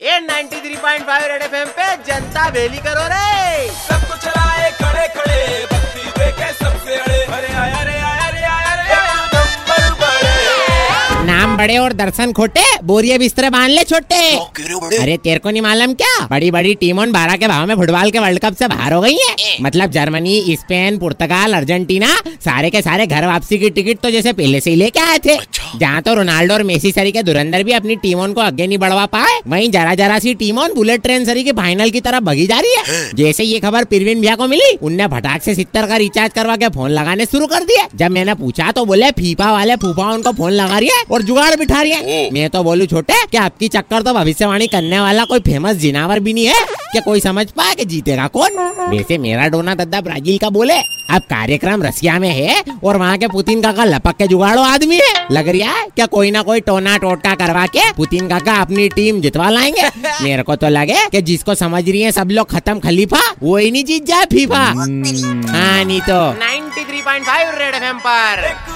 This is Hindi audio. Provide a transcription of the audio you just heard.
ए 93.5 रेड एफएम पे जनता बेली करो रे। बड़े बड़े और दर्शन खोटे बोरिए बिस्तर बाँध ले छोटे। अरे तेरे को नहीं मालूम क्या? बड़ी बड़ी टीमों बारह के भाव में फुटबॉल के वर्ल्ड कप से बाहर हो गई है। मतलब जर्मनी स्पेन पुर्तगाल अर्जेंटीना सारे के सारे घर वापसी की टिकट तो जैसे पहले से ही लेके आए थे। जहाँ तो रोनाल्डो और मेसी सरी के धुरंधर भी अपनी टीमों को आगे नहीं बढ़वा पाए वहीं जरा जरा सी टीमों बुलेट ट्रेन सरी के फाइनल की तरफ़ भगी जा रही है। जैसे ये खबर प्रवीण भैया को मिली उनने फटाक से सितर का रिचार्ज करवा के फ़ोन लगाने शुरू कर दिए। जब मैंने पूछा तो बोले फीफा वाले फूफा उनको फ़ोन लगा रही है और जुगाड़ बिठा रही है मैं तो बोलू छोटे कि आपकी चक्कर तो भविष्यवाणी करने वाला कोई फ़ेमस जिनावर भी नहीं है? कि कोई समझ पाए कि जीतेगा कौन? वैसे मेरा डोना दद्दा ब्राज़ील का बोले अब कार्यक्रम रसिया में है और वहाँ के पुतिन काका लपक के जुगाड़ो आदमी है। लग रहा है? क्या कोई ना कोई टोना टोटका करवा के पुतिन काका अपनी टीम जितवा लाएँगे? मेरे को तो लगे कि जिसको समझ रही है सब लोग खत्म खलीफा वो ही नहीं जीत जाए फीफा। हाँ नहीं तो। 93.5 रेड एफएम पर। एक